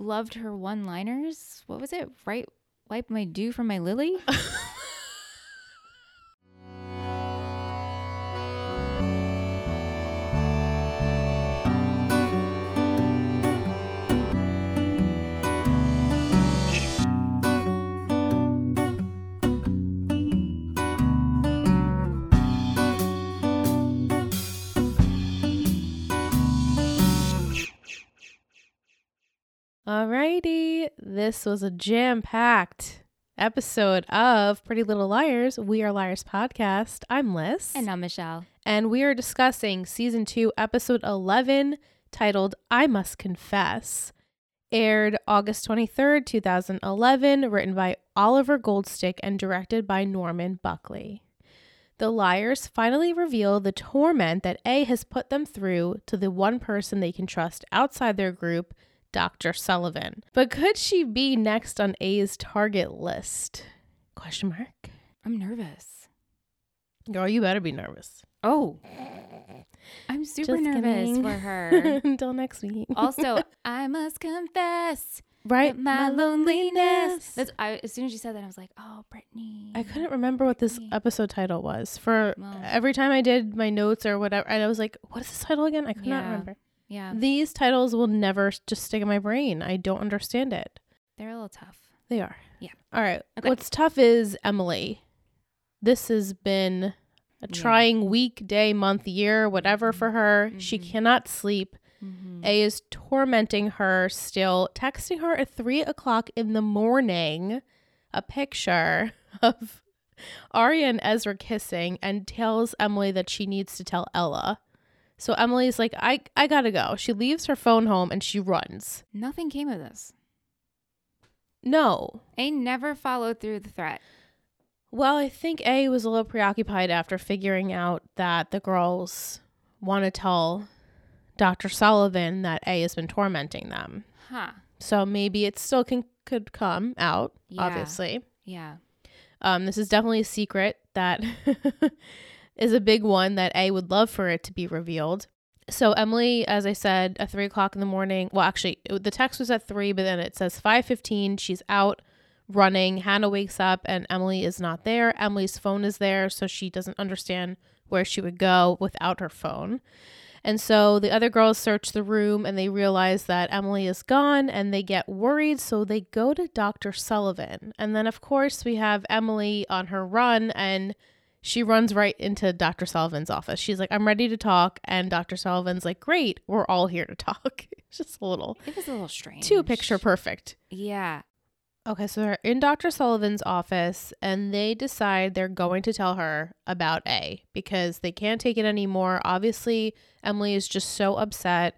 loved her one liners. What was it? Right wipe my dew from my lily? Alrighty, this was a jam packed episode of Pretty Little Liars. We are Liars podcast. I'm Liz. and I'm Michelle. and we are discussing season two, episode 11, titled I Must Confess. Aired August 23rd, 2011, written by Oliver Goldstick and directed by Norman Buckley. The liars finally reveal the torment that A has put them through to the one person they can trust outside their group, Dr. Sullivan. But could she be next on A's target list? Question mark. I'm nervous. Girl, you better be nervous. Oh. I'm super Just nervous kidding. for her. Until next week. also, I must confess right? that my loneliness. That's I, as soon as you said that, I was like, oh, Brittany. I couldn't remember what this episode title was. For Well. every time I did my notes or whatever, and I was like, "What is this title again?" I could not remember. Yeah, These titles will never just stick in my brain. I don't understand it. they're a little tough. They are. Yeah. All right. Okay. What's tough is Emily. This has been a Yeah. trying week, day, month, year, whatever for her. She Mhm. cannot sleep. Mhm. A is tormenting her still, texting her at three o'clock in the morning a picture of Aria and Ezra kissing and tells Emily that she needs to tell Ella. So Emily's like, I, I gotta go. She leaves her phone home and she runs. Nothing came of this. No. A never followed through the threat. Well, I think A was a little preoccupied after figuring out that the girls want to tell Dr. Sullivan that A has been tormenting them. Huh. So maybe it still can could come out, Yeah. obviously. Yeah. Um, this is definitely a secret that is a big one that A would love for it to be revealed. So Emily, as I said, at three o'clock in the morning. Well, actually, the text was at three, but then it says five fifteen. She's out running. Hanna wakes up and Emily is not there. Emily's phone is there, so she doesn't understand where she would go without her phone. And so the other girls search the room and they realize that Emily is gone and they get worried. So they go to Dr. Sullivan. And then, of course, we have Emily on her run and she runs right into Dr. Sullivan's office. She's like, I'm ready to talk. And Dr. Sullivan's like, Great, we're all here to talk. It's just a little It was a little strange. too picture perfect. Yeah. Okay, so they're in Dr. Sullivan's office and they decide they're going to tell her about A because they can't take it anymore. Obviously, Emily is just so upset.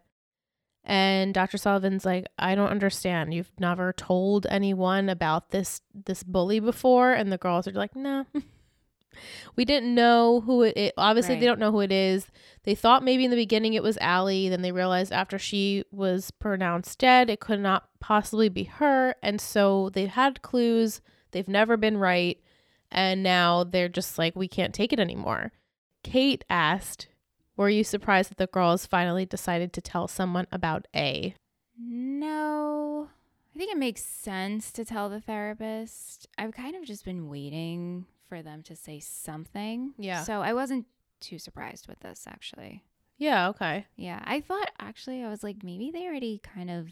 And Dr. Sullivan's like, I don't understand. You've never told anyone about this this bully before. And the girls are like, no. we didn't know who it. Obviously, they don't know who it is. They thought maybe in the beginning it was Allie. Then they realized after she was pronounced dead, it could not possibly be her. And so they've had clues. They've never been right. And now they're just like, we can't take it anymore. Kate asked, Were you surprised that the girls finally decided to tell someone about A? No. I think it makes sense to tell the therapist. I've kind of just been waiting for them to say something. Yeah. So I wasn't too surprised with this actually. Yeah, okay. Yeah. I thought actually I was like maybe they already kind of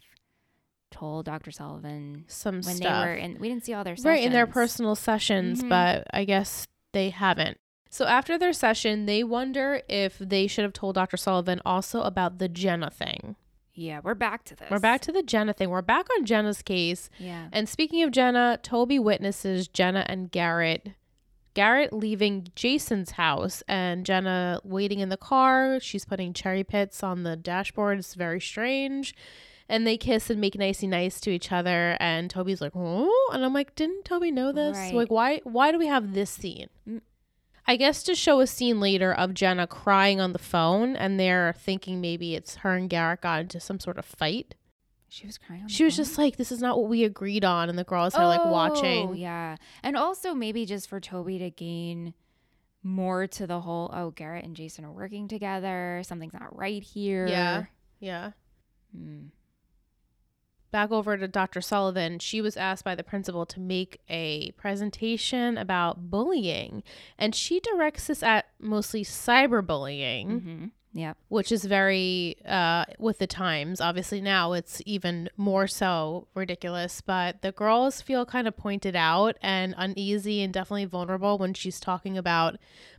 told Dr. Sullivan Some when stuff. they were in we didn't see all their sessions. right in their personal sessions, Mhm. but I guess they haven't. So after their session, they wonder if they should have told Dr. Sullivan also about the Jenna thing. Yeah, we're back to this. We're back to the Jenna thing. We're back on Jenna's case. Yeah. And speaking of Jenna, Toby witnesses Jenna and Garrett. Garrett leaving Jason's house and Jenna waiting in the car. She's putting cherry pits on the dashboard. It's very strange. And they kiss and make nicey nice to each other. And Toby's like, oh, and I'm like, didn't Toby know this? Right. Like, why? Why do we have this scene? Mm. I guess to show a scene later of Jenna crying on the phone, and they're thinking maybe it's her and Garrett got into some sort of fight. She was crying. She was phone? just like, "This is not what we agreed on," and the girls are like watching. Oh. Yeah. And also maybe just for Toby to gain more to the whole, oh, Garrett and Jason are working together. Something's not right here. Yeah. Yeah. Hmm. back over to Dr. Sullivan, she was asked by the principal to make a presentation about bullying. And she directs this at mostly cyberbullying, Mm-hmm. Yep. which is very uh, with the times. Obviously, now it's even more so ridiculous. But the girls feel kind of pointed out and uneasy and definitely vulnerable when she's talking about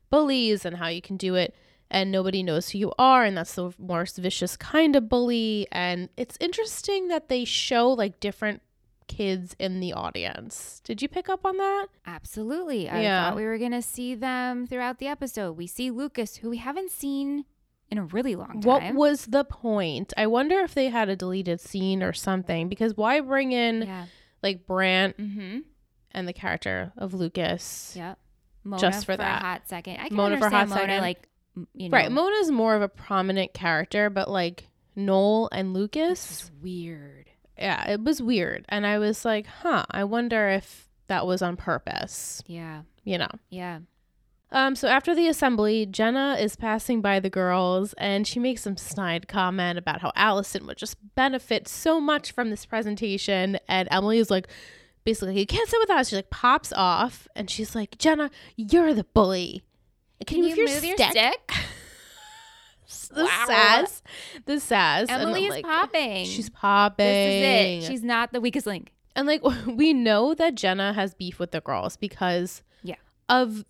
bullies and how you can do it and nobody knows who you are and that's the most vicious kind of bully and it's interesting that they show like different kids in the audience did you pick up on that Absolutely. I Yeah. thought we were going to see them throughout the episode. We see Lucas, who we haven't seen in a really long time. what was the point i wonder if they had a deleted scene or something because why bring in yeah. like brant Mm-hmm. and the character of lucas Yep. Mona Just for for that. a hot second. I can Mona for a understand hot Mona, second. like, you know. right mona's more of a prominent character but like noel and lucas weird. yeah it was weird and i was like huh i wonder if that was on purpose Yeah. you know Yeah. Um, so after the assembly, Jenna is passing by the girls and she makes some snide comment about how Alison would just benefit so much from this presentation. And Emily is like, basically, you can't sit with us. She like pops off and she's like, Jenna, you're the bully. Can, you, move, your, stick? the Wow. sass. The sass. Emily is like, popping. She's popping. This is it. She's not the weakest link. And like we know that Jenna has beef with the girls because Yeah. of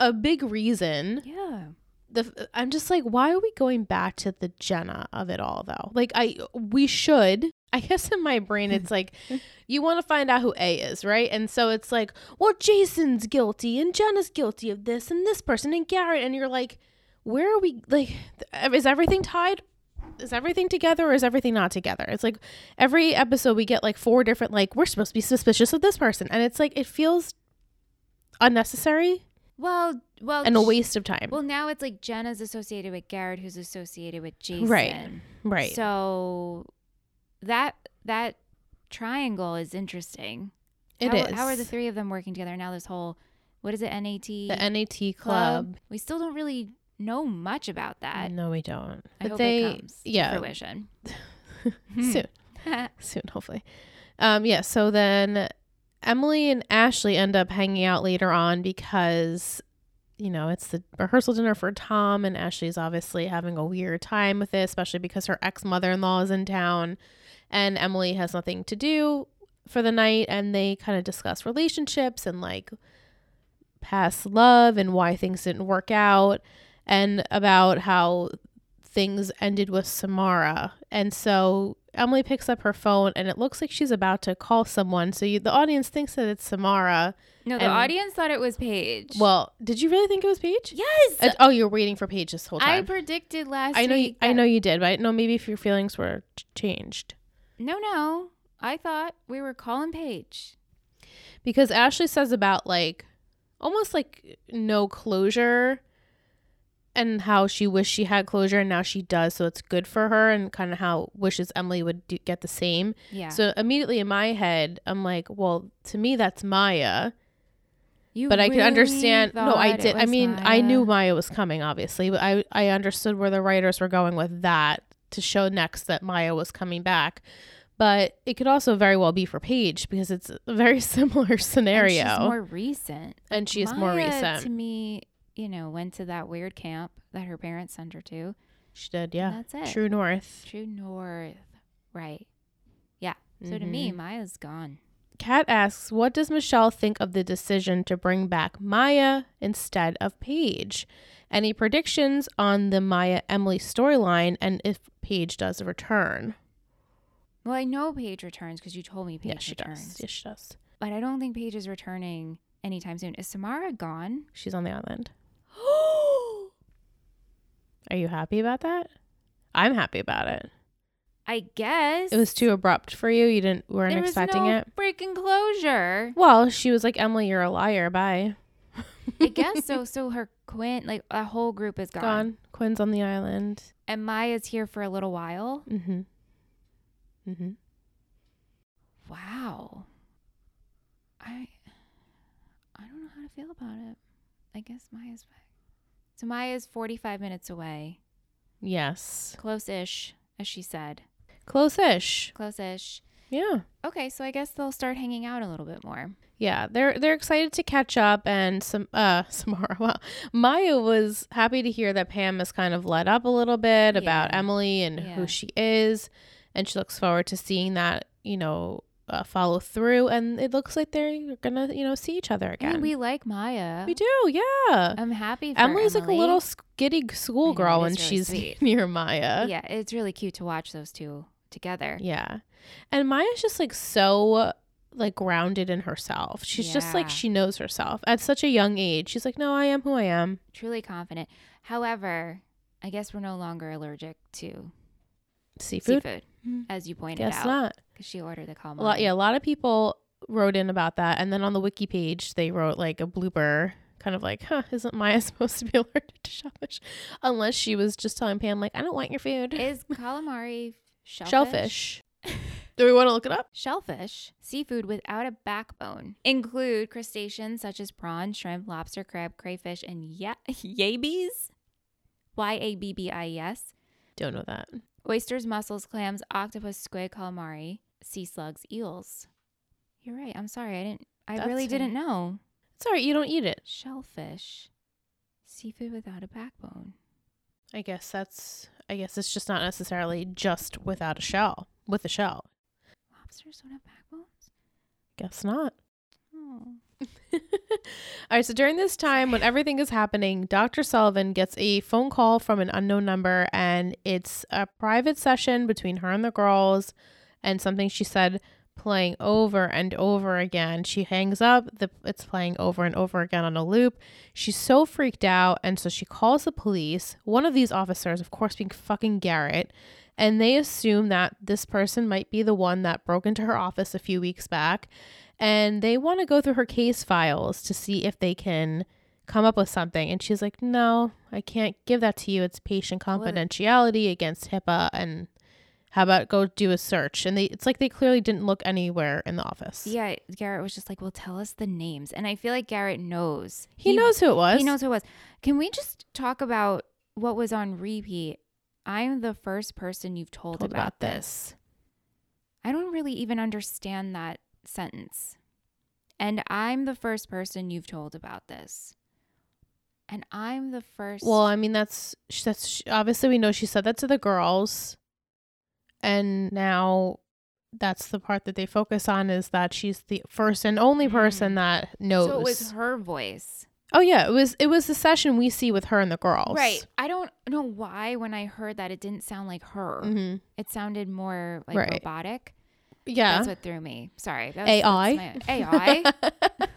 a big reason Yeah. the I'm just like, why are we going back to the Jenna of it all though? Like I we should. I guess in my brain it's like you want to find out who A is, right? And so it's like, well, Jason's guilty and Jenna's guilty of this and this person and Garrett and you're like, where are we like is everything tied? Is everything together or is everything not together? It's like every episode we get like four different like we're supposed to be suspicious of this person and it's like it feels unnecessary Well, well, and a waste of time. Well, now it's like Jenna's associated with Garrett, who's associated with Jason. Right. right. So that that triangle is interesting. It how, is. How are the three of them working together now? This whole what is it? NAT the NAT club. We still don't really know much about that. no, we don't. I But hope they, it comes yeah, to fruition. soon, soon, hopefully. Um, yeah. So then Emily and Ashley end up hanging out later on because you know it's the rehearsal dinner for Tom, and Ashley's obviously having a weird time with it, especially because her ex mother in law is in town, and Emily has nothing to do for the night, and they kind of discuss relationships and like past love and why things didn't work out and about how things ended with Samara. And so Emily picks up her phone and it looks like she's about to call someone. So you, the audience thinks that it's Samara. No, the And- audience thought it was Paige. Well, did you really think it was Paige? yes. Oh, you're waiting for Paige this whole time. I predicted last I know you. I know you did, but I know maybe if your feelings were changed. No, no. I thought we were calling Paige. Because Ashley says about like almost like no closure and how she wished she had closure and now she does so it's good for her and kind of how wishes Emily would do, get the same. Yeah. So immediately in my head, I'm like, well, to me, that's Maya. you But I could really understand. No, I did. I mean, I knew Maya was coming, obviously, but I, I understood where the writers were going with that to show next that Maya was coming back. But it could also very well be for Paige because it's a very similar And scenario. she's more recent. And she's more recent. To me, you know, went to that weird camp that her parents sent her to. She did, yeah. That's it. True North. True North. Right. Yeah. So to me, Mhm. Maya's gone. Kat asks, what does Michelle think of the decision to bring back Maya instead of Paige? Any predictions on the Maya Emily storyline and if Paige does return? Well, I know Paige returns because you told me Paige yes, returns. does. Yes, she does. But I don't think Paige is returning anytime soon. Is Samara gone? She's on the island. Are you happy about that? I'm happy about it. I guess. It was too abrupt for you. You didn't weren't there was expecting no it. freaking closure. Well, she was like, Emily, you're a liar. Bye. I guess so. So her Quinn, like a whole group is gone. Gone. Quinn's on the island. And Maya's here for a little while. Mm-hmm. Mm-hmm. Wow. I I don't know how to feel about it. I guess Maya's back. So is 45 minutes away. Yes. Close-ish, as she said. Close-ish. Close-ish. Yeah. Okay, so I guess they'll start hanging out a little bit more. Yeah, they're they're excited to catch up and some uh Samara. Well, Maya was happy to hear that Pam has kind of let up a little bit about Emily and Yeah. who she is, and she looks forward to seeing that you know uh, follow through. And it looks like they're gonna you know see each other again. we like Maya. We do, yeah. I'm happy for Emily's like a little giddy schoolgirl when really she's sweet. near Maya. Yeah, it's really cute to watch those two together. Yeah. And Maya's just like so like grounded in herself. She's just like she knows herself at such a young age. She's like, "No, I am who I am." Truly confident. However, I guess we're no longer allergic to Seafood? seafood, Mm. as you pointed Guess out. not. Because she ordered the calamari. A lot, yeah, a lot of people wrote in about that and then on the wiki page they wrote like a blooper kind of like, "Huh, isn't Maya supposed to be allergic to shellfish?" Unless she was just telling Pam like, "I don't want your food." Is calamari shellfish? Shellfish. Do we want to look it up? Shellfish, seafood without a backbone, include crustaceans such as prawn, shrimp, lobster, crab, crayfish, and ya- yabies. Y a b b i e s. Don't know that. Oysters, mussels, clams, octopus, squid, calamari, sea slugs, eels. You're right. I'm sorry. I didn't. I That's really didn't know. It's all right. You don't eat it. Shellfish, seafood without a backbone. I guess that's. I guess it's just not necessarily just without a shell. With a shell. Lobsters don't have backbones. Guess not. All right, so during this time when everything is happening, Dr. Sullivan gets a phone call from an unknown number and it's a private session between her and the girls and something she said playing over and over again. She hangs up, the it's playing over and over again on a loop. She's so freaked out and so she calls the police. One of these officers, of course being fucking Garrett, and they assume that this person might be the one that broke into her office a few weeks back and they want to go through her case files to see if they can come up with something and she's like no i can't give that to you it's patient confidentiality against hipaa and how about go do a search and they it's like they clearly didn't look anywhere in the office Yeah, Garrett was just like, "Well, tell us the names," and I feel like Garrett knows. he, knows who it was He knows who it was. Can we just talk about what was on repeat? I'm the first person you've told, told about, about this. this I don't really even understand that sentence. And I'm the first person you've told about this. And I'm the first. well i mean that's that's obviously we know she said that to the girls and now that's the part that they focus on is that she's the first and only person Mm. that knows so it was her voice. Oh yeah, it was it was the session we see with her and the girls. Right. I don't know why when I heard that it didn't sound like her. hmm It sounded more like Right. robotic. Yeah. That's what threw me. Sorry. That was, AI. AI.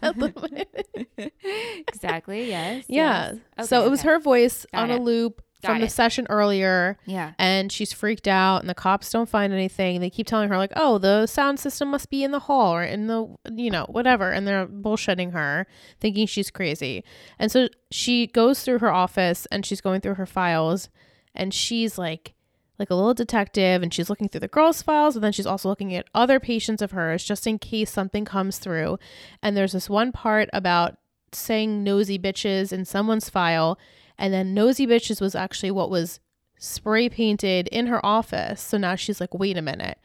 A little bit. exactly. Yes. yeah. yes. so Okay, it was okay. her voice Got on it. a loop Got from the session earlier, Yeah. and she's freaked out, and the cops don't find anything. They keep telling her like, "Oh, the sound system must be in the hall or in the you know whatever," and they're bullshitting her, thinking she's crazy. And so she goes through her office and she's going through her files, and she's like. Like a little detective, and she's looking through the girls' files, and then she's also looking at other patients of hers just in case something comes through. And there's this one part about saying nosy bitches in someone's file, and then nosy bitches was actually what was spray painted in her office. So now she's like, wait a minute,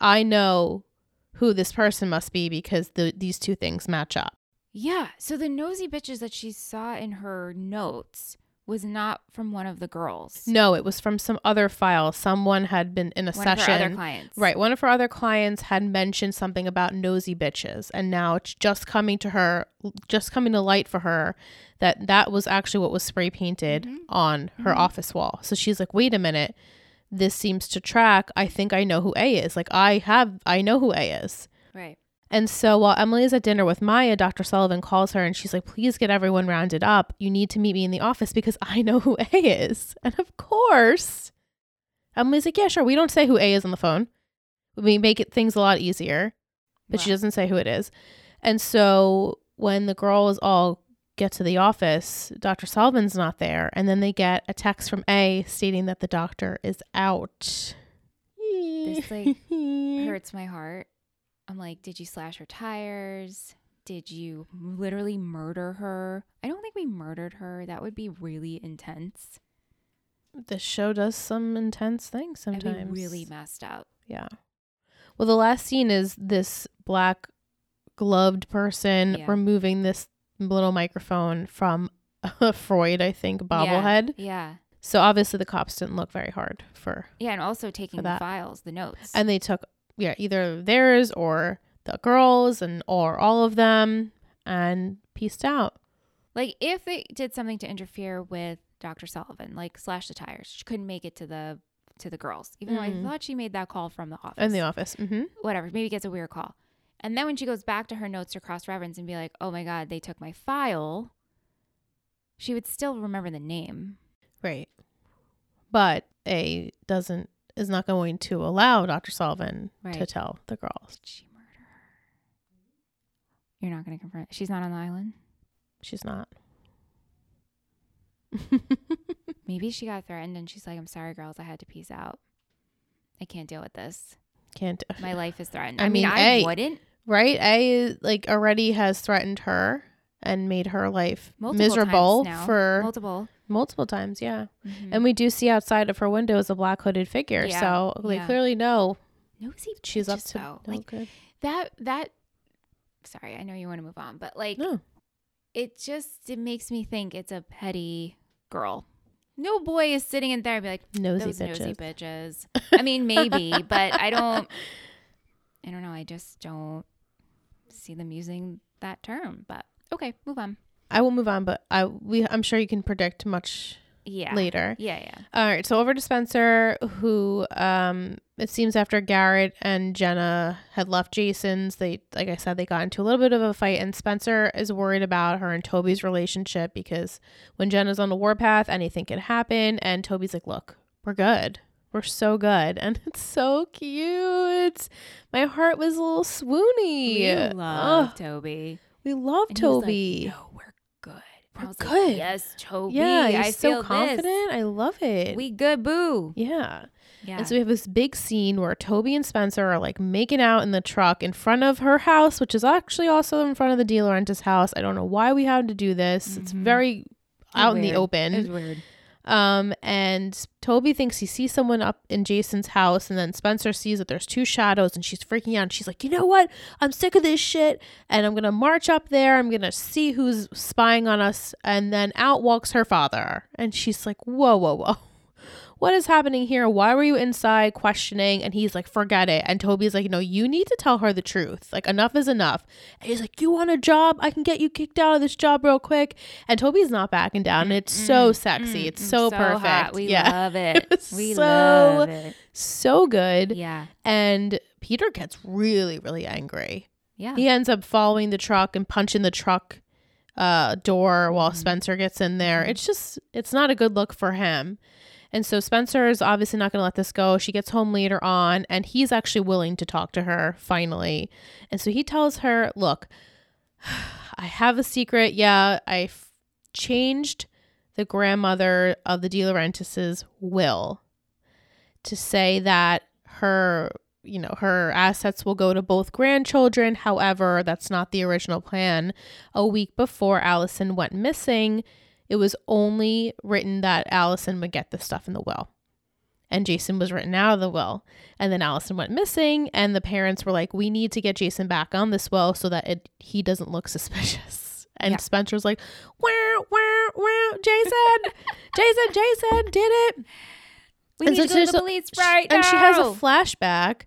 I know who this person must be because the, these two things match up. Yeah. So the nosy bitches that she saw in her notes was not from one of the girls. No, it was from some other file. Someone had been in a one of session. her other clients. Right. One of her other clients had mentioned something about nosy bitches, and now it's just coming to her, just coming to light for her that that was actually what was spray painted Mhm. on her Mhm. office wall. So she's like, wait a minute, this seems to track. I think I know who A is. Like, I have, I know who A is. Right. And so while Emily is at dinner with Maya, Dr. Sullivan calls her and she's like, please get everyone rounded up. You need to meet me in the office because I know who A is. And of course, Emily's like, yeah, sure. We don't say who A is on the phone. We make it things a lot easier, but she doesn't say who it is. And so when the girls all get to the office, Dr. Sullivan's not there. And then they get a text from A stating that the doctor is out. This, like, hurts my heart. I'm like, did you slash her tires? Did you literally murder her? I don't think we murdered her. That would be really intense. This show does some intense things sometimes. really messed up. Yeah. Well, the last scene is this black gloved person Yeah. removing this little microphone from a Freud, I think, bobblehead. Yeah. So obviously the cops didn't look very hard for, Yeah, and also taking the files, the notes. and they took yeah either theirs or the girls and or all of them and pieced out. like if they did something to interfere with Dr. Sullivan, like slash the tires, she couldn't make it to the to the girls. Even though I Mm. thought she made that call from the office. In the office. Mm-hmm. Whatever. Maybe gets a weird call. And then when she goes back to her notes to cross reference and be like, oh my God, they took my file, she would still remember the name. Right. But A doesn't is not going to allow Dr. Sullivan to tell the girls. She murder her? You're not going to confront. She's not on the island. She's not. Maybe she got threatened and she's like, I'm sorry, girls. I had to peace out. I can't deal with this. Can't My life is threatened. I I, mean, mean, I A, wouldn't. right? A like already has threatened her and made her life Multiple miserable for Multiple. multiple times, yeah. Mhm. And we do see outside of her window is a black hooded figure. Yeah, So they yeah. clearly know Nosy she's up to no like good. that. That. Sorry, I know you want to move on, but like No. it just it makes me think it's a petty girl. No boy is sitting in there and be like Nosy those bitches. nosy bitches. I mean, maybe, but I don't. I don't know. I just don't see them using that term. But okay, move on. I will move on, but I we I'm sure you can predict much Yeah. later. Yeah, yeah. All right, so over to Spencer, who um it seems after Garrett and Jenna had left Jason's, they like I said, they got into a little bit of a fight, and Spencer is worried about her and Toby's relationship because when Jenna's on the warpath, anything can happen, and Toby's like, Look, we're good. We're so good. And it's so cute. My heart was a little swoony. Ugh, love Toby. We love And was like, Toby. no, we're good. We're was like, good. yes, Toby. yeah, he's I so confident. This. I love it. We good, boo. yeah. Yeah. And so we have this big scene where Toby and Spencer are like making out in the truck in front of her house, which is actually also in front of the DiLaurentis house. I don't know why we had to do this. It's Mhm. very out in the open. it was weird. Um, and Toby thinks he sees someone up in Jason's house, and then Spencer sees that there's two shadows, and she's freaking out. She's like, "You know what? I'm sick of this shit, and I'm gonna march up there. I'm gonna see who's spying on us." And then out walks her father, and she's like, "Whoa, whoa, whoa." What is happening here? Why were you inside questioning? And he's like, forget it. And Toby's like, no, you need to tell her the truth. Like, enough is enough. And he's like, you want a job? I can get you kicked out of this job real quick. And Toby's not backing down. And it's so Mm, sexy. mm, It's mm, so, perfect. hot. We yeah. love it. was we so love it. so good. Yeah. And Peter gets really, really angry. Yeah. He ends up following the truck and punching the truck uh, door while Mhm. Spencer gets in there. Mhm. It's just, it's not a good look for him. And so Spencer is obviously not going to let this go. She gets home later on, and he's actually willing to talk to her finally. And so he tells her, Look, I have a secret. Yeah, I f- changed the grandmother of the DiLaurentis's will to say that her you know her assets will go to both grandchildren however that's not the original plan a week before alison went missing it was only written that alison would get the stuff in the will and jason was written out of the will and then alison went missing and the parents were like we need to get jason back on this will so that it he doesn't look suspicious and Yeah. spencer's like wow wow wow jason jason jason did it we and need so to go to the police Sh- right and she has a flashback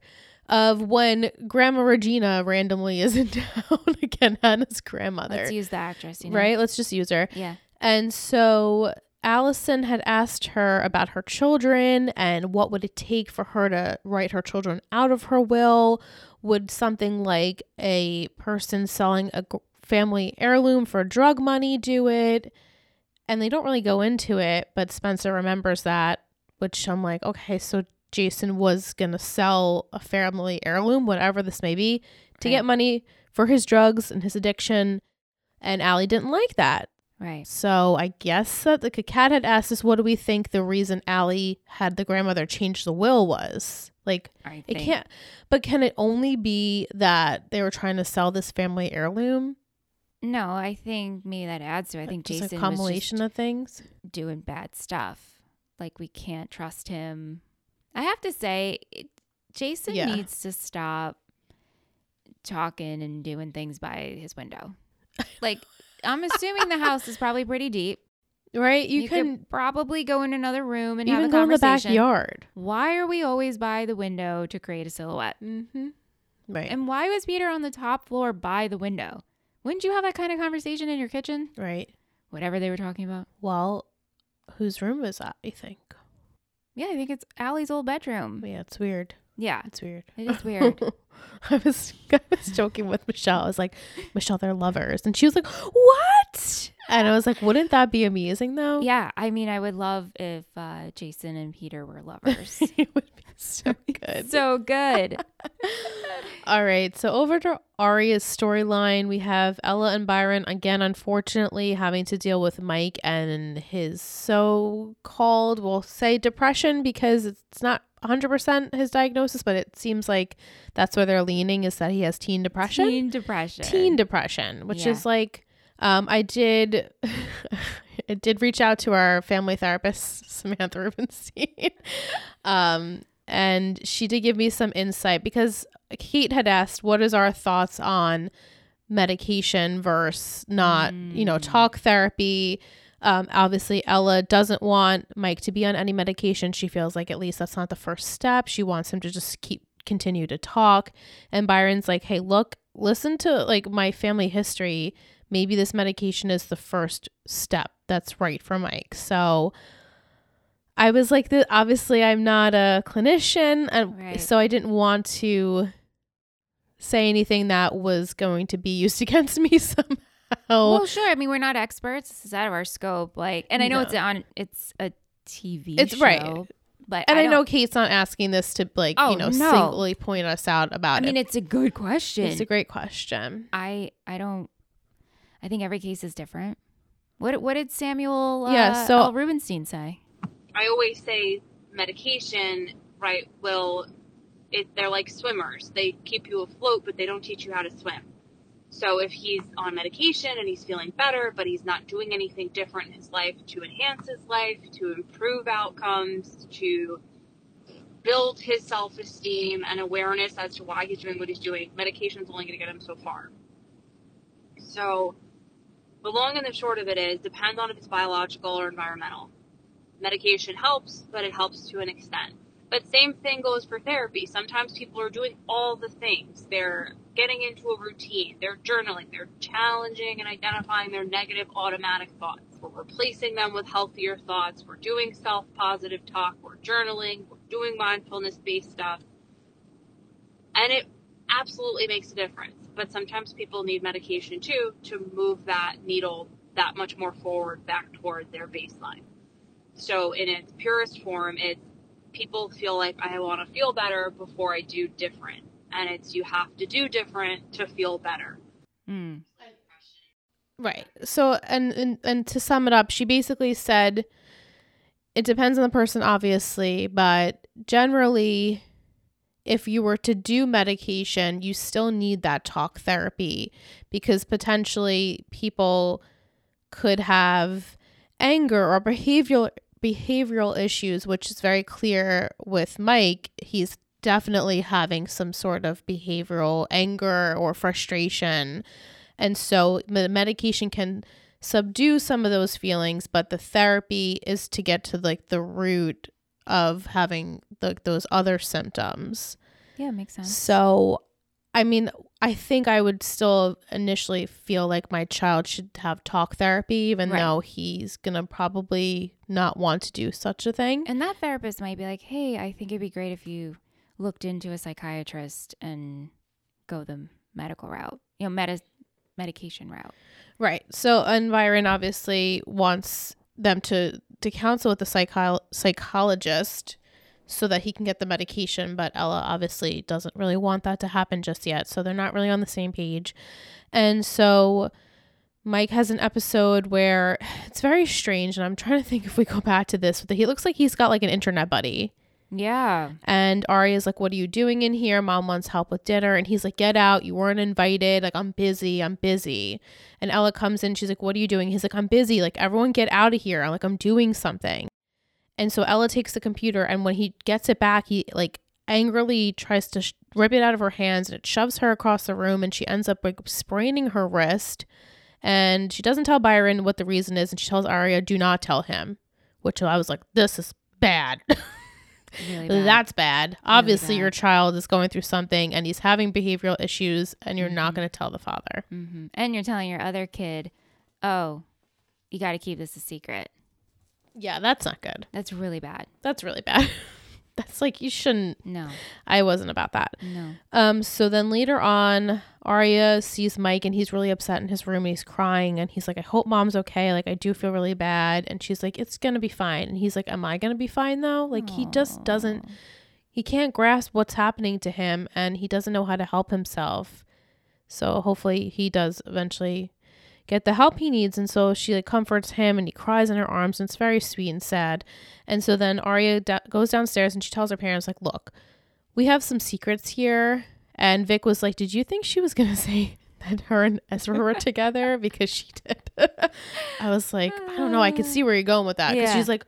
of when Grandma Regina randomly is in town again, Hanna's grandmother. Let's use the actress, you know? Right? Let's just use her. Yeah. And so Alison had asked her about her children and what would it take for her to write her children out of her will. Would something like a person selling a family heirloom for drug money do it? And they don't really go into it, but Spencer remembers that, which I'm like, okay, so Jason was going to sell a family heirloom, whatever this may be, to Right. get money for his drugs and his addiction. And Allie didn't like that. Right. So I guess that the cat had asked us, what do we think the reason Allie had the grandmother change the will was? Like, I it think. can't, but can it only be that they were trying to sell this family heirloom? No, I think maybe that adds to it. I think Just Jason a combination of things. doing bad stuff. Like we can't trust him. I have to say, it, Jason Yeah. needs to stop talking and doing things by his window. Like, I'm assuming the house is probably pretty deep. right? You, You, can could probably go in another room and have a go in the backyard. Why are we always by the window to create a silhouette? Mm-hmm. Right. And why was Peter on the top floor by the window? Wouldn't you have that kind of conversation in your kitchen? right. Whatever they were talking about. Well, whose room was that? You think? Yeah, I think it's Allie's old bedroom. Yeah, it's weird. Yeah, It's weird. it is weird. I was I was joking with Michelle. I was like, Michelle, they're lovers, and she was like, "What?" And I was like, "Wouldn't that be amazing, though?" yeah, I mean, I would love if uh, Jason and Peter were lovers. it would be so good. so good. All right, so over to Aria's storyline, we have Ella and Byron again, unfortunately, having to deal with Mike and his so-called, we'll say, depression because it's not 100% his diagnosis, but it seems like that's where they're leaning is that he has teen depression. Teen depression. teen depression, which Yeah. is like um I did I did reach out to our family therapist, Samantha Rubenstein. um and she did give me some insight because Kate had asked what is our thoughts on medication versus not, you know, Mm. talk therapy. Um, obviously, Ella doesn't want Mike to be on any medication. She feels like at least that's not the first step. She wants him to just keep continue to talk. And Byron's like, hey, look, listen to like my family history. Maybe this medication is the first step that's right for Mike. So I was like, th- obviously, I'm not a clinician. And Right. so I didn't want to say anything that was going to be used against me somehow. Well, sure. I mean, we're not experts. This is out of our scope. Like, and I know No. it's on. It's a TV. It's right. But and I, don't- know Kate's not asking this to like, Oh, you know, no. singly point us out about it. I mean, it. it's a good question. It's a great question. I I don't. I think every case is different. What what did Samuel uh, Yeah, so- L. Rubenstein say? I always say medication, right, will it they're like swimmers. They keep you afloat, but they don't teach you how to swim. So if he's on medication and he's feeling better, but he's not doing anything different in his life to enhance his life, to improve outcomes, to build his self-esteem and awareness as to why he's doing what he's doing, medication's only going to get him so far. So the long and the short of it is depends on if it's biological or environmental medication helps, but it helps to an extent. But same thing goes for therapy. Sometimes people are doing all the things. They're getting into a routine. They're journaling. They're challenging and identifying their negative automatic thoughts. We're replacing them with healthier thoughts. We're doing self-positive talk. We're journaling. We're doing mindfulness-based stuff. And it absolutely makes a difference. But sometimes people need medication too to move that needle that much more forward back toward their baseline. So in its purest form, it's people feel like I want to feel better before I do different. And it's you have to do different to feel better. Hmm. Right. So and, and and to sum it up, she basically said it depends on the person obviously, but generally if you were to do medication, you still need that talk therapy because potentially people could have anger or behavioral behavioral issues, which is very clear with Mike. He's definitely having some sort of behavioral anger or frustration. And so the medication can subdue some of those feelings, but the therapy is to get to like the root of having the, those other symptoms. Yeah, makes sense. So, I mean, I think I would still initially feel like my child should have talk therapy, even Right. though he's going to probably not want to do such a thing. And that therapist might be like, "Hey, I think it'd be great if you looked into a psychiatrist and go the medical route. You know, medi- medication route." Right. So, and Byron obviously wants them to, to counsel with a psycho- psychologist so that he can get the medication, but Ella obviously doesn't really want that to happen just yet. So they're not really on the same page. And so Mike has an episode where it's very strange, and I'm trying to think if we go back to this. But he looks like he's got like an internet buddy. Yeah. And Aria's like, What are you doing in here? Mom wants help with dinner. And he's like, Get out. You weren't invited. Like, I'm busy. I'm busy. And Ella comes in. She's like, What are you doing? He's like, I'm busy. Like, everyone get out of here. I'm like, I'm doing something. And so Ella takes the computer. And when he gets it back, he like angrily tries to sh- rip it out of her hands and it shoves her across the room and she ends up like spraining her wrist and she doesn't tell Byron what the reason is and she tells Aria do not tell him which I was like this is bad Really bad. that's bad obviously bad. your child is going through something and he's having behavioral issues and you're not Mhm. going to tell the father hmm And you're telling your other kid, oh, you got to keep this a secret. Yeah that's not good That's really bad. that's really bad that's like you shouldn't No, I wasn't about that no. Um, so then later on, Aria sees Mike and he's really upset in his room and he's crying and he's like, I hope mom's okay. Like, I do feel really bad. And she's like, It's gonna be fine. And he's like, Am I gonna be fine though? Like, he just doesn't, he can't grasp what's happening to him and he doesn't know how to help himself. So hopefully he does eventually get the help he needs. And so she like comforts him and he cries in her arms and it's very sweet and sad. And so then Aria da- goes downstairs and she tells her parents, like, Look, we have some secrets here. And Vic was like, Did you think she was going to say that her and Ezra were together? Because she did. I was like, I don't know. I could see where you're going with that. Because Yeah. she's like,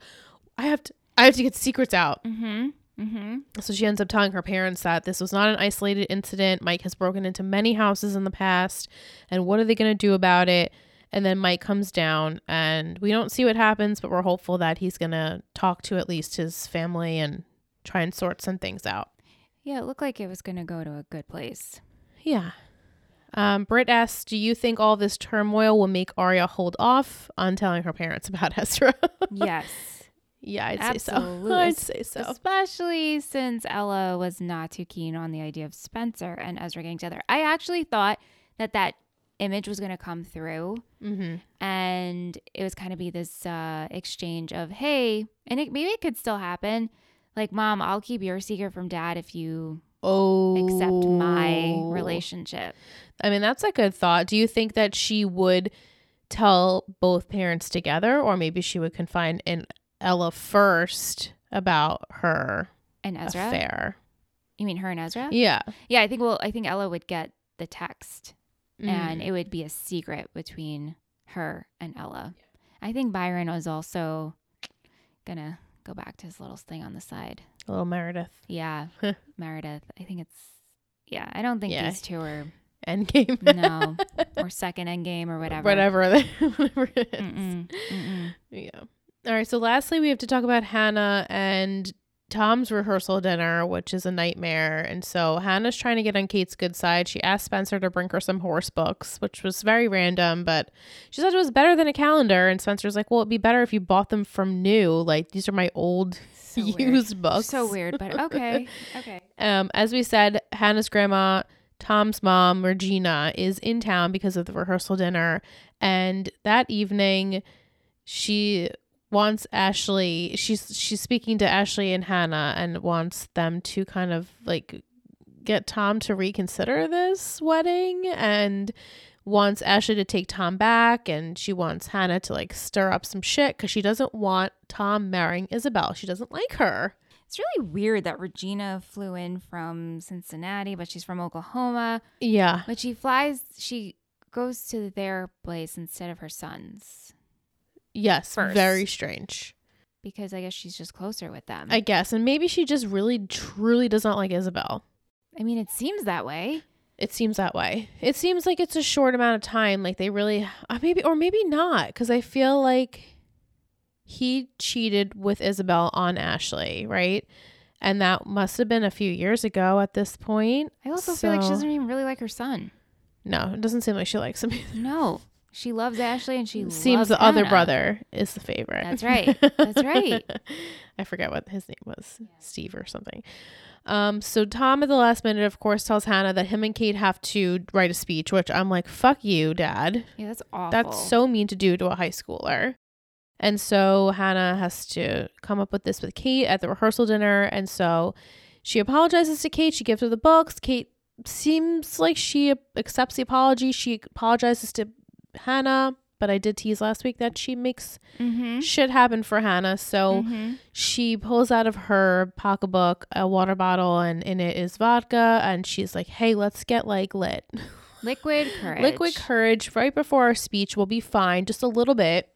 I have to. I have to get secrets out. Mm-hmm. Mm-hmm. So she ends up telling her parents that this was not an isolated incident. Mike has broken into many houses in the past. And what are they going to do about it? And then Mike comes down and we don't see what happens, but we're hopeful that he's going to talk to at least his family and try and sort some things out. Yeah, it looked like it was going to go to a good place. Yeah. Um, Britt asks, Do you think all this turmoil will make Aria hold off on telling her parents about Ezra? Yes. Yeah, I'd Absolutely. say so. I'd say so. Especially since Ella was not too keen on the idea of Spencer and Ezra getting together. I actually thought that that image was going to come through Mm-hmm. and it was kind of be this uh, exchange of, hey, and it, maybe it could still happen. Like, mom, I'll keep your secret from dad if you Oh. accept my relationship. I mean, that's a good thought. Do you think that she would tell both parents together, or maybe she would confine in Ella first about her And Ezra? affair? You mean her and Ezra? Yeah. Yeah, I think, well, I think Ella would get the text and Mm. it would be a secret between her and Ella. I think Byron was also gonna go back to his little thing on the side. little Meredith Yeah, Meredith. I think it's yeah. I don't think Yeah. these two are Endgame. no or second end game or whatever. whatever. whatever it is. Mm-mm, mm-mm. Yeah. All right. So, lastly, we have to talk about Hanna and Tom's rehearsal dinner, which is a nightmare. And so, Hanna's trying to get on Kate's good side. She asked Spencer to bring her some horse books, which was very random, but she said it was better than a calendar. And Spencer's like, well, it'd be better if you bought them from new. Like, these are my old So weird. used books. So weird, but okay, okay. Um, as we said, Hanna's grandma, Tom's mom, Regina, is in town because of the rehearsal dinner. And that evening, she wants Ashley. She's she's speaking to Ashley and Hanna and wants them to kind of like get Tom to reconsider this wedding and wants Ashley to take Tom back and she wants Hanna to like stir up some shit because she doesn't want Tom marrying Isabel. She doesn't like her. It's really weird that Regina flew in from Cincinnati, but she's from Oklahoma. Yeah. But she flies. She goes to their place instead of her son's Yes, first. very strange. because I guess she's just closer with them. I guess, and maybe she just really, truly does not like Isabel. I mean, it seems that way. It seems that way. It seems like it's a short amount of time. Like they really, uh, maybe, or maybe not, because I feel like he cheated with Isabel on Ashley, right? And that must have been a few years ago at this point. I also feel like she doesn't even really like her son. No, it doesn't seem like she likes him. No, she loves Ashley and she loves seems the other brother is the favorite. That's right. That's right. I forget what his name was, Steve or something. Um, so Tom at the last minute, of course, tells Hanna that him and Kate have to write a speech, which I'm like, "Fuck you, Dad." Yeah, that's awful. That's so mean to do to a high schooler. And so Hanna has to come up with this with Kate at the rehearsal dinner. And so she apologizes to Kate. She gives her the books. Kate seems like she accepts the apology. She apologizes to Hanna. But I did tease last week that she makes Mm-hmm. shit happen for Hanna. So she pulls out of her pocketbook a water bottle and in it is vodka. And she's like, hey, let's get like lit. Liquid courage. Liquid courage right before our speech will be fine, just a little bit.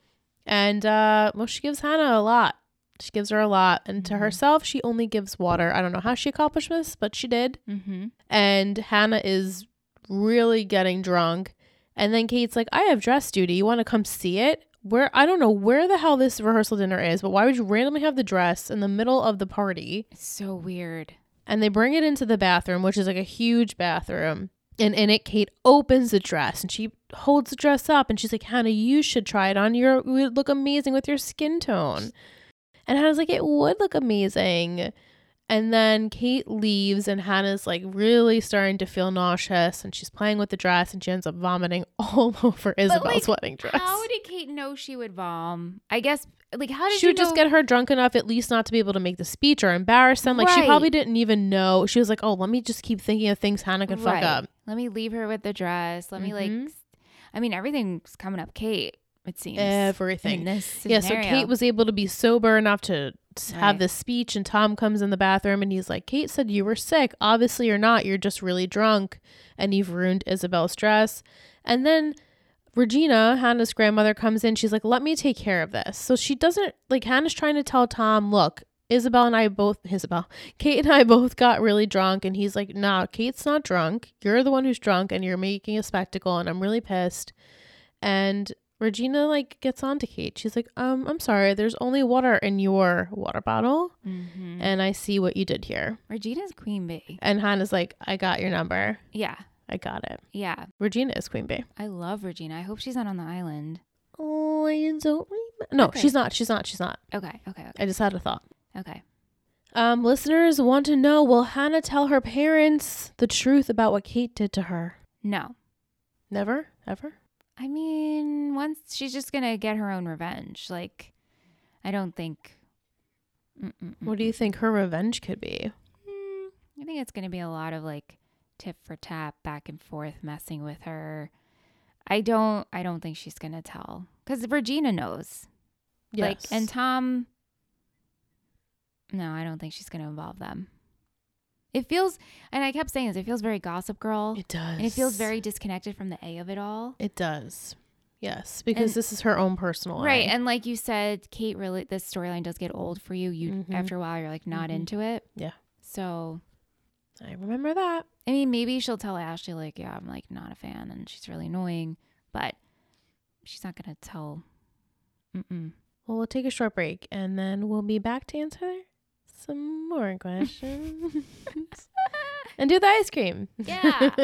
And uh well, she gives Hanna a lot. She gives her a lot, and to Mhm. herself, she only gives water. I don't know how she accomplished this, but she did. Mm-hmm. And Hanna is really getting drunk. And then Kate's like, I have dress duty. You want to come see it? Where I don't know where the hell this rehearsal dinner is, but why would you randomly have the dress in the middle of the party? It's so weird. And they bring it into the bathroom, which is like a huge bathroom. And in it, Kate opens the dress and she holds the dress up and she's like, Hanna, you should try it on. Your you would look amazing with your skin tone. And Hanna's like, it would look amazing. And then Kate leaves and Hanna's like really starting to feel nauseous and she's playing with the dress and she ends up vomiting all over Isabel's like, wedding dress. How did Kate know she would vom? I guess like how did she would just get her drunk enough at least not to be able to make the speech or embarrass them. Like she probably didn't even know. She was like, "Oh, let me just keep thinking of things Hanna can fuck up." Let me leave her with the dress. Let me like. Mm-hmm. I mean, everything's coming up, Kate. It seems Everything. Yeah, so. Kate was able to be sober enough to s- have Right. this speech, and Tom comes in the bathroom and he's like, Kate said you were sick. Obviously, you're not. You're just really drunk and you've ruined Isabel's dress. And then Regina, Hanna's grandmother, comes in. She's like, let me take care of this. So she doesn't, like, Hanna's trying to tell Tom, look, Isabel and I both, Isabel, Kate and I both got really drunk. And he's like, nah, Kate's not drunk. You're the one who's drunk and you're making a spectacle. And I'm really pissed. And Regina like gets on to Kate. She's like, um, I'm sorry, there's only water in your water bottle, Mhm. and I see what you did here. Regina's queen bee. And Hanna's like, I got your number. Yeah, I got it. yeah. Regina is Queen Bee. I love Regina. I hope she's not on the island. Oh, I don't remember. No, Okay. she's not. She's not. She's not. Okay, okay, okay, I just had a thought. okay. Um, listeners want to know: Will Hanna tell her parents the truth about what Kate did to her? No, Never, ever. I mean, once she's just gonna get her own revenge. Like, I don't think. Mm-mm-mm. What do you think her revenge could be? Mm, I think it's going to be a lot of like tip for tap, back and forth, messing with her. I don't. I don't think she's going to tell because Regina knows. Like, and Tom. No, I don't think she's going to involve them. It feels, and I kept saying this. It feels very Gossip Girl, it does, and it feels very disconnected from the A of it all. It does. Yes, because And- this is her own personal Right, and like you said, Kate, really, this storyline does get old for you. You Mhm. after a while, you're like not Mhm. into it. Yeah. So I remember that. I mean, maybe she'll tell Ashley, like, yeah, I'm like not a fan and she's really annoying, but she's not going to tell. Mm-mm. Well, we'll take a short break and then we'll be back to answer some more questions and do the ice cream. Yeah.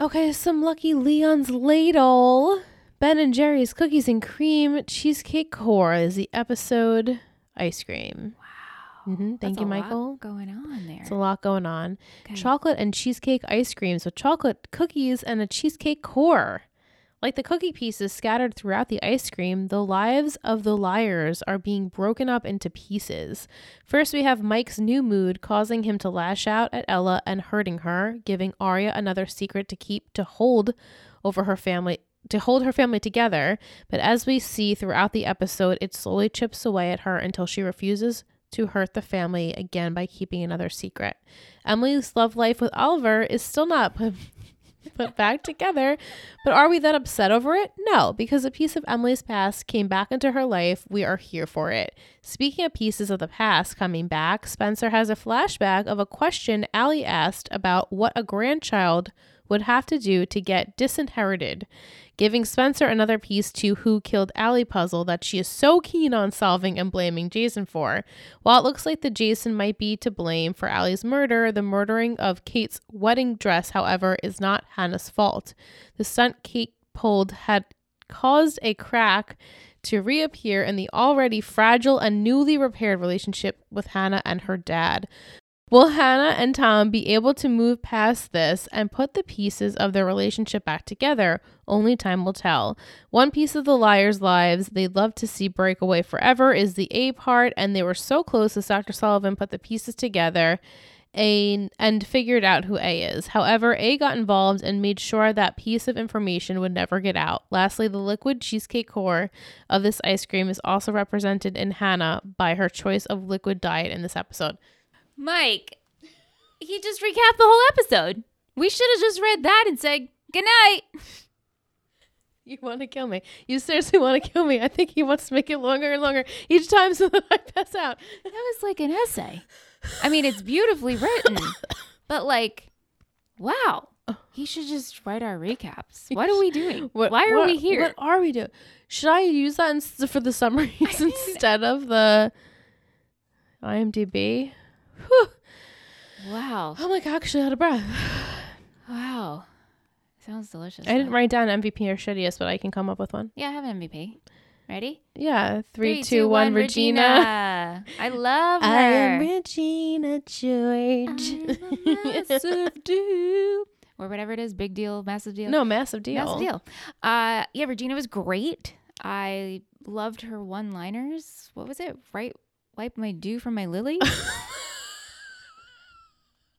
okay, some lucky Leon's ladle. Ben and Jerry's cookies and cream cheesecake core is the episode ice cream. Wow. hmm Thank you, a lot Michael. going on there. It's a lot going on. Okay. chocolate and cheesecake ice cream. So chocolate cookies and a cheesecake core. Like the cookie pieces scattered throughout the ice cream, the lives of the liars are being broken up into pieces. First, we have Mike's new mood causing him to lash out at Ella and hurting her, giving Aria another secret to keep to hold over her family to hold her family together. But as we see throughout the episode, it slowly chips away at her until she refuses to hurt the family again by keeping another secret. Emily's love life with Oliver is still not put, back together, but are we that upset over it? No, because a piece of Emily's past came back into her life. We are here for it. Speaking of pieces of the past coming back, Spencer has a flashback of a question Allie asked about what a grandchild would have to do to get disinherited, giving Spencer another piece to Who Killed Allie puzzle that she is so keen on solving and blaming Jason for. While it looks like the Jason might be to blame for Allie's murder, the murdering of Kate's wedding dress, however, is not Hanna's fault. The stunt Kate pulled had caused a crack to reappear in the already fragile and newly repaired relationship with Hanna and her dad. Will Hanna and Tom be able to move past this and put the pieces of their relationship back together? Only time will tell. One piece of the liars' lives they'd love to see break away forever is the A part, and they were so close as Dr. Sullivan put the pieces together and figured out who A is. However, A got involved and made sure that piece of information would never get out. Lastly, the liquid cheesecake core of this ice cream is also represented in Hanna by her choice of liquid diet in this episode. Mike, he just recapped the whole episode. We should have just read that and said, good night. You want to kill me. You seriously want to kill me. I think he wants to make it longer and longer each time so that I pass out. That was like an essay. I mean, it's beautifully written, but like, wow. He should just write our recaps. What are we doing? What, Why are what- we here? What are we doing? Should I use that ins- for the summaries instead of the IMDb? Whew. Wow. I'm like actually out of breath. Wow. Sounds delicious. I didn't write down MVP or shittiest, but I can come up with one. Yeah, I have an MVP. Ready? Yeah, three, two, one. Regina. I love her. I am Regina George. I'm a massive deal. Or whatever it is, big deal, massive deal. no, massive deal. Massive deal. Uh, yeah, Regina was great. I loved her one-liners. What was it? Right, wipe my dew from my lily.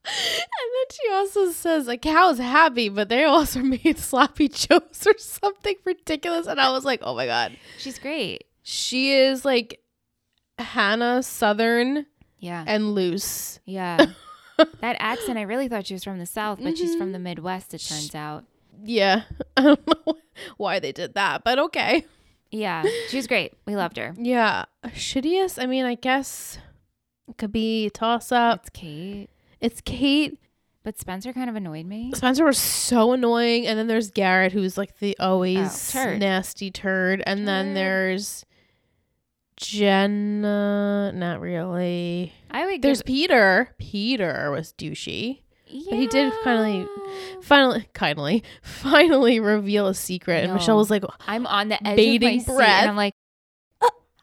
And then she also says a cow's happy, but they also made sloppy joes or something ridiculous. And I was like, oh my God. She's great. She is like Hanna Southern Yeah, and loose. yeah. that accent, I really thought she was from the South, but she's from mm-hmm. the Midwest. It turns out. Yeah. I don't know why they did that, but okay. Yeah, she was great. We loved her. Yeah. Shittiest, I mean, I guess it could be toss up. It's Kate, It's Kate. But Spencer kind of annoyed me. Spencer was so annoying. And then there's Garrett, who's like the always Oh, turd. nasty turd. And then Turd. there's Jenna. Not really. I would. There's give, Peter. Peter was douchey. yeah. but he did finally- Finally, kindly, finally reveal a secret. And Michelle was like, I'm on the edge of my seat, breath. and I'm like,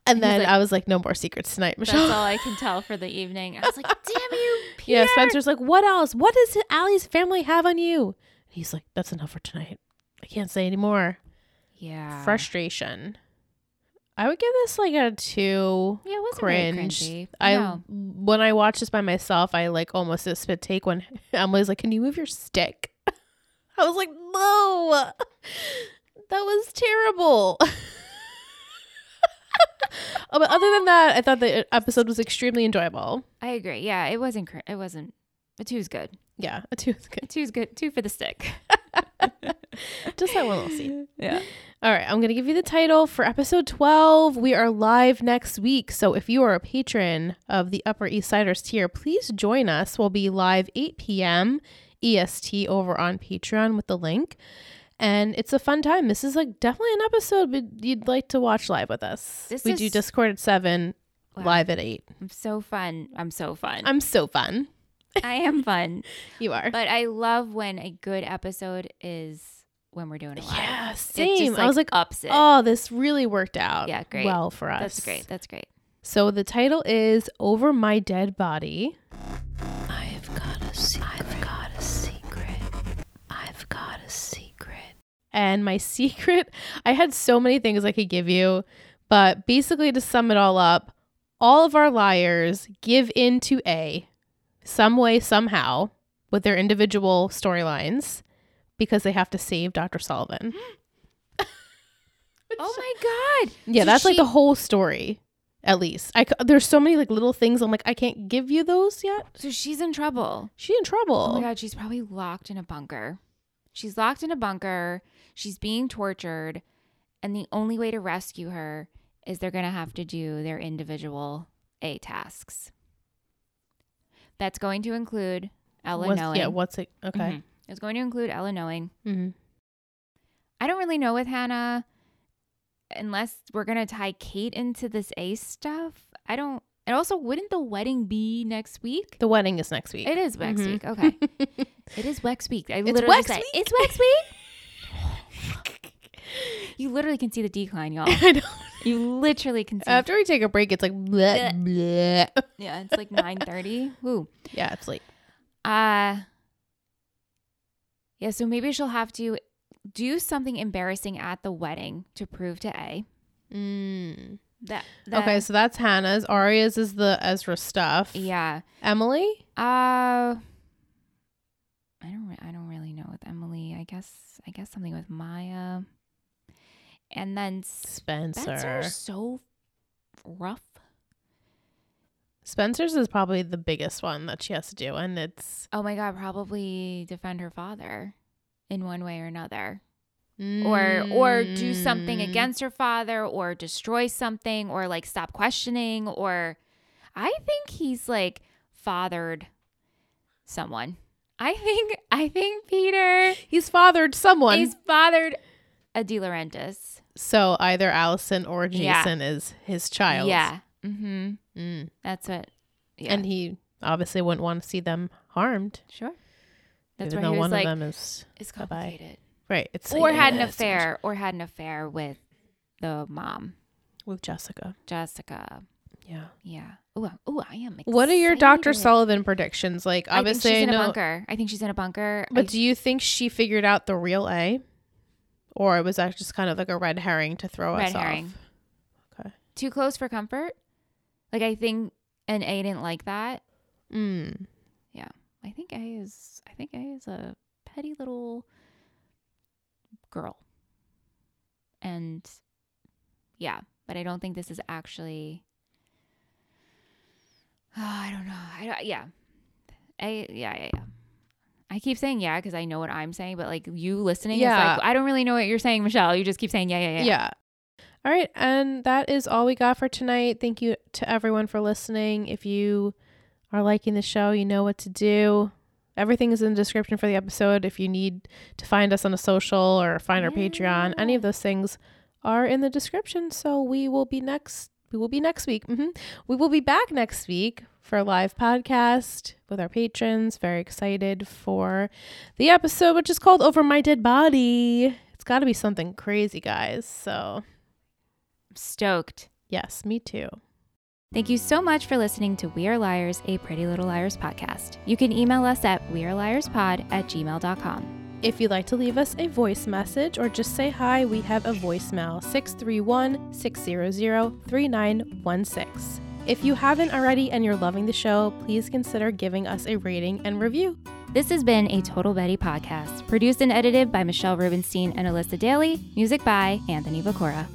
and then like- I was like, no more secrets tonight, Michelle. that's all I can tell for the evening. I was like, damn you, Peter. Yeah, Spencer's like, what else? What does Allie's family have on you? He's like, that's enough for tonight. I can't say anymore. Yeah. Frustration. I would give this like a two. Yeah, it wasn't Cringe. I no. when I watched this by myself, I like almost did a spit take when Emily's like, "Can you move your stick?" I was like, "No, that was terrible." Oh, but other than that, I thought the episode was extremely enjoyable. I agree. Yeah, it wasn't. Cr- it wasn't. A two's good. Yeah, a two is A good. two's good. Two for the stick. Just that one little scene. Yeah. All right, I'm going to give you the title for episode 12. We are live next week. So if you are a patron of the Upper East Siders tier, please join us. We'll be live 8 p.m. EST over on Patreon with the link. And it's a fun time. This is like definitely an episode but you'd like to watch live with us. This we do Discord at 7, Wow. live at 8. I'm so fun. I'm so fun. I'm so fun. I am fun. You are. But I love when a good episode is when we're doing it live. yeah, It same. just, I was like, ups it. oh, this really worked out Yeah, great. well for us. That's great. That's great. So the title is Over My Dead Body. I've got a secret. I've got a secret. I've got a secret. And my secret, I had so many things I could give you, but basically to sum it all up, all of our liars give in to A some way, somehow, with their individual storylines because they have to save Dr. Sullivan. Oh my god. Yeah, that's like the whole story. At least I there's so many like little things. I'm like I can't give you those yet. So she's in trouble. She in trouble. Oh my god, she's probably locked in a bunker. She's locked in a bunker. She's being tortured, and the only way to rescue her is they're going to have to do their individual A tasks. That's going to include Ella What's- knowing. Yeah, what's it? Okay. Mhm. It's going to include Ella knowing. hmm I don't really know with Hanna, unless we're gonna tie Kate into this A stuff. I don't. And also, wouldn't the wedding be next week? The wedding is next week. It is next Mhm. week. Okay. It is Wex week. I It's literally Wex said, week? It's Wex week. you literally can see the decline, y'all. I know. You literally can see. After we take a break, it's like bleh, bleh. yeah, it's like nine thirty. Woo. Yeah, it's like Uh yeah. So maybe she'll have to do something embarrassing at the wedding to prove to A mm. that. that okay. So that's Hanna's. Aria's is the Ezra stuff. yeah. Emily. Uh. I don't. I don't really know with Emily. I guess. I guess something with Maya. And then Spencer. Spencer's so rough. Spencer's is probably the biggest one that she has to do, and it's Oh my god, probably defend her father in one way or another. or or do something Mm. against her father or destroy something or like stop questioning or I think he's like fathered someone. I think I think Peter He's fathered someone. he's fathered a DiLaurentis. So either Alison or Yeah. Jason is his child. Yeah. Mhm. Mm. That's what yeah. And he obviously wouldn't want to see them harmed. sure. That's even why though one like of them is it's bye-bye. complicated. right. It's Or had an yeah, so affair or had an affair with the mom, with Jessica. Jessica. Yeah. Yeah. Oh, oh, I am. What are your Dr. Sullivan predictions? Like obviously I think she's I in a bunker. I think she's in a bunker. But I- do you think she figured out the real A? Or was that just kind of like a red herring to throw Red us herring. off? Okay. too close for comfort. Like I think an A didn't like that. Mm. Yeah. I think A is. I think A is a petty little girl. And yeah, but I don't think this is actually. Oh, I don't know. I don't, yeah, A yeah yeah yeah. I keep saying yeah because I know what I'm saying, but like you listening, Yeah. is like I don't really know what you're saying, Michelle. You just keep saying yeah yeah yeah. Yeah. All right. And that is all we got for tonight. Thank you to everyone for listening. If you are liking the show, you know what to do. Everything is in the description for the episode. If you need to find us on a social or find our Patreon, any of those things are in the description. So we will be next. We will be next week. hmm We will be back next week for a live podcast with our patrons. Very excited for the episode, which is called Over My Dead Body. It's got to be something crazy, guys. So, Stoked. yes, me too. Thank you so much for listening to We Are Liars, a Pretty Little Liars podcast. You can email us at weareliarspod at gmail.com. If you'd like to leave us a voice message or just say hi, we have a voicemail 631 600 3916. If you haven't already and you're loving the show, please consider giving us a rating and review. This has been a Total Betty podcast, produced and edited by Michelle Rubenstein and Alyssa Daly, music by Anthony Viccora.